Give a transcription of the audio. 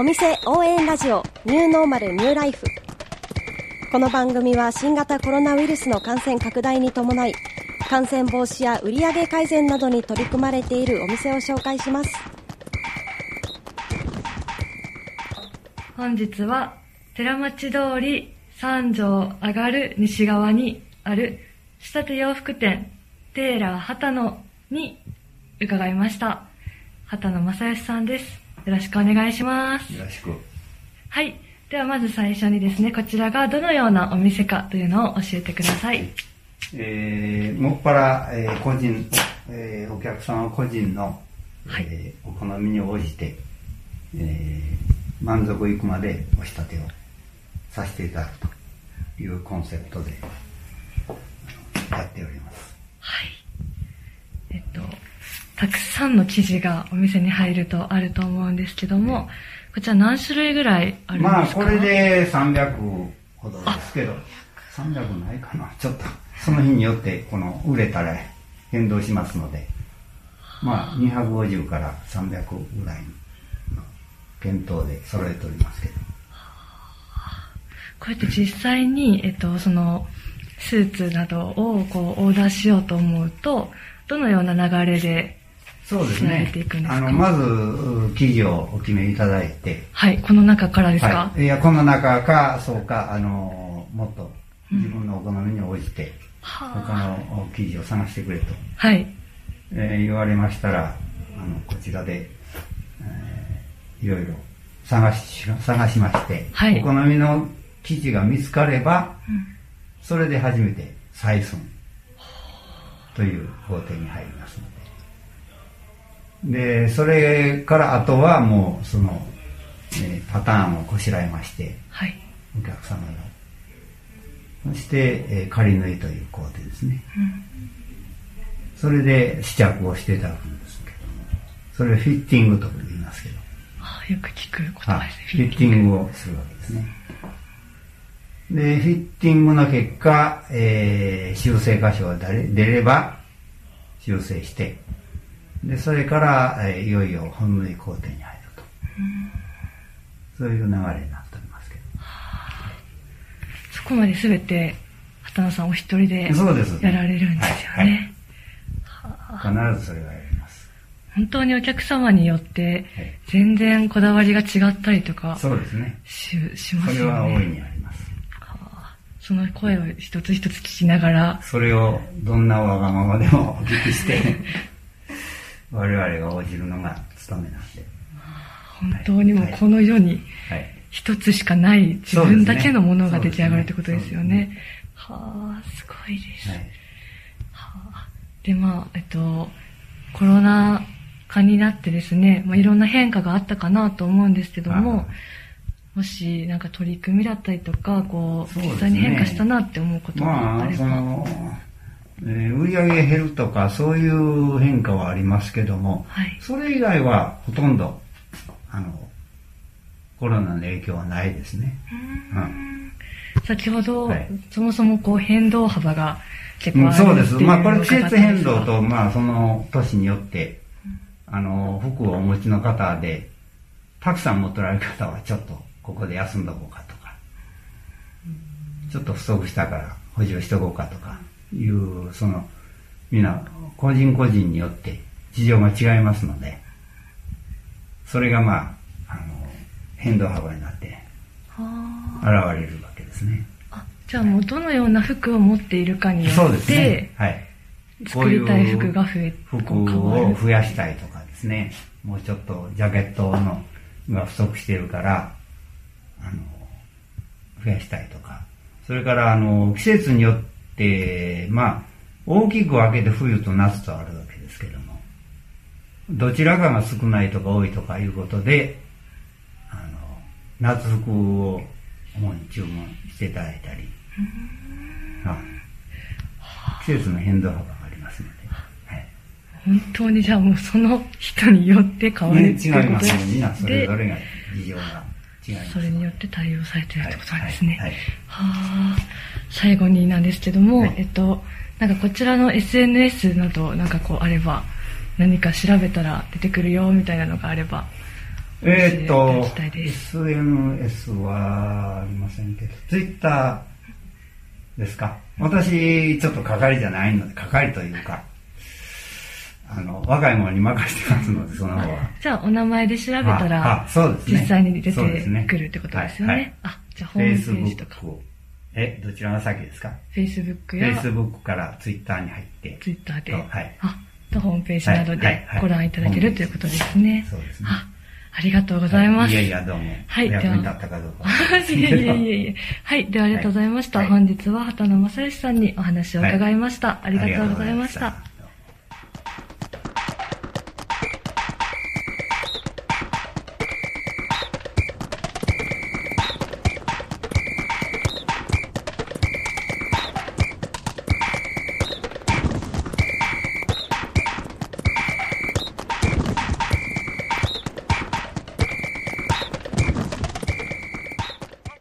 お店応援ラジオニューノーマルニューライフ。この番組は新型コロナウイルスの感染拡大に伴い感染防止や売上改善などに取り組まれているお店を紹介します。本日は寺町通り三条上がる西側にある仕立て洋服店テーラー畑野に伺いました。畑野正義さんです。よろしくお願いします。よろしく。はい。ではまず最初にですねこちらがどのようなお店かというのを教えてください。えー、もっぱら、えー、個人、えー、お客さんは個人の、はい。えーお好みに応じて、えー、満足いくまでお仕立てをさせていただくというコンセプトでやっております。たくさんの生地がお店に入るとあると思うんですけども、こちら何種類ぐらいあるんですか？まあ、これで300ほどですけど、300ないかな。ちょっと、その日によって、この、売れたら変動しますので、まあ、250から300ぐらいの検討で揃えておりますけど。こうやって実際に、えっと、その、スーツなどをこうオーダーしようと思うと、どのような流れで、そうですね。あの、まず、う生地をお決めいただいて、はい、この中からですか、はい。いや、この中か、そうか、あの、もっと自分のお好みに応じて、は他の生地を探してくれと、はい。えー言われましたら、あの、こちらで、えーいろいろ探し、探しまして、はい。お好みの生地が見つかれば、それで初めて採寸という工程に入りますので。で、それからあとはもう、その、えーパターンをこしらえまして、はい。お客様の。そして、えー仮縫いという工程ですね。それで試着をしていただくんですけども、それをフィッティングと言いますけど、あよく聞く言葉はいですね。フィッティングをするわけですね。で、フィッティングの結果、えー修正箇所が出れば、修正して、で、それから、えーいよいよ本縫い工程に入ると。そういう流れになっておりますけど。そこまで全て、畑野さんお一人でやられるんですよね。はいはい必ずそれはやります。本当にお客様によってはい全然こだわりが違ったりとかそうですね。ししますそれよね。は大いにあります。はあその声を一つ一つ聞きながら、それをどんなわがままでもお聞きして、我々が応じるのが務めなんで。本当にもうこの世にはい。一つしかない自分だけのものが出来上がるってことですよそうですね。はあ、すごいです。はい。はあで、まあ、えっと、コロナ禍になってですね、まあ、いろんな変化があったかなと思うんですけどもはい、もしなんか取り組みだったりとか、こう、実際に変化したなって思うことがまあ、あれば。その、えー売り上げ減るとか、そういう変化はありますけども、はい。それ以外はほとんど、あの、コロナの影響はないですね。うん。先ほど、はいそもそもこう変動幅が結構あるうんそうです。まあ、これ季節変動と、まあ、その年によって、あの、服をお持ちの方で、たくさん持っておられる方は、ちょっと、ここで休んどこうかとか、ちょっと不足したから補充しとこうかとか、いう、その、みんな、個人個人によって事情が違いますので、それがまあ、あの、変動幅になって、は現れるわけですね。ああじゃあもうどのような服を持っているかによそうですって、ね。はい。作りたい服が増え、服。を増やしたいとかですね、もうちょっとジャケットのが不足しているから、あの、増やしたいとか、それからあの、季節によって、まあ、大きく分けて冬と夏とあるわけですけども、どちらかが少ないとか多いとかいうことで、あの、夏服を主に注文していただいたり、はい季節の変動幅がありますので、はい。本当にじゃあもうその人によって変わるね、ってことますよ。みんなそれぞで、れが事情が。それによって対応されてるってことなんですね。はいはいはあ、最後になんですけども、はいえっと、なんかこちらの SNS など、なんかこうあれば、何か調べたら出てくるよみたいなのがあれば、えーっと SNS はありませんけど、ツイッターですか？私、ちょっと係じゃないので、係というか、あの、若い者に任せてますので、その方は。じゃあ、お名前で調べたら、そうですね。実際に出てそうですねくるってことですよね。あ、じゃあ、ホームページとか、Facebook。え、どちらが先ですか？Facebook や ?Facebook からツイッターに入って。Twitter で、はいあ、とホームページなどではいはいはいご覧いただけるということですね。そうですねあ、ありがとうございます。いやいや、どうも。はいお役に立ったかどうか。いやいやいやいや。はい。ではありがとうございました。はい本日は畑野正義さんにお話を伺いました。はいありがとうございました。